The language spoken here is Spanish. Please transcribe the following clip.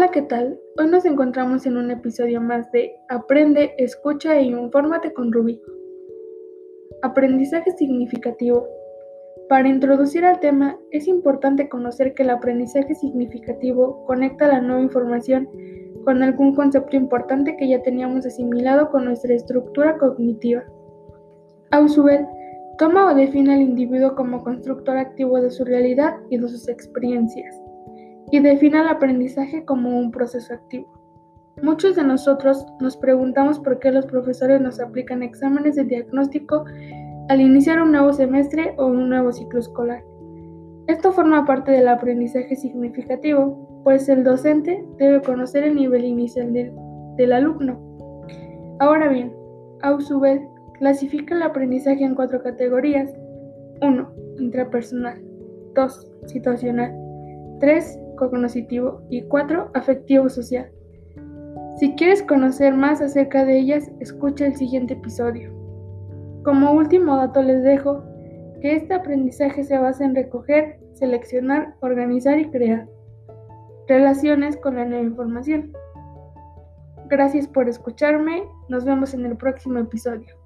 Hola, ¿qué tal? Hoy nos encontramos en un episodio más de Aprende, escucha e infórmate con Rubí. Aprendizaje significativo. Para introducir al tema, es importante conocer que el aprendizaje significativo conecta la nueva información con algún concepto importante que ya teníamos asimilado con nuestra estructura cognitiva. Ausubel toma o define al individuo como constructor activo de su realidad y de sus experiencias y define el aprendizaje como un proceso activo. Muchos de nosotros nos preguntamos por qué los profesores nos aplican exámenes de diagnóstico al iniciar un nuevo semestre o un nuevo ciclo escolar. Esto forma parte del aprendizaje significativo, pues el docente debe conocer el nivel inicial del, alumno. Ahora bien, Ausubel clasifica el aprendizaje en cuatro categorías. 1. Intrapersonal. 2. Situacional. 3 cognitivo y 4. Afectivo social. Si quieres conocer más acerca de ellas, escucha el siguiente episodio. Como último dato les dejo que este aprendizaje se basa en recoger, seleccionar, organizar y crear relaciones con la nueva información. Gracias por escucharme, nos vemos en el próximo episodio.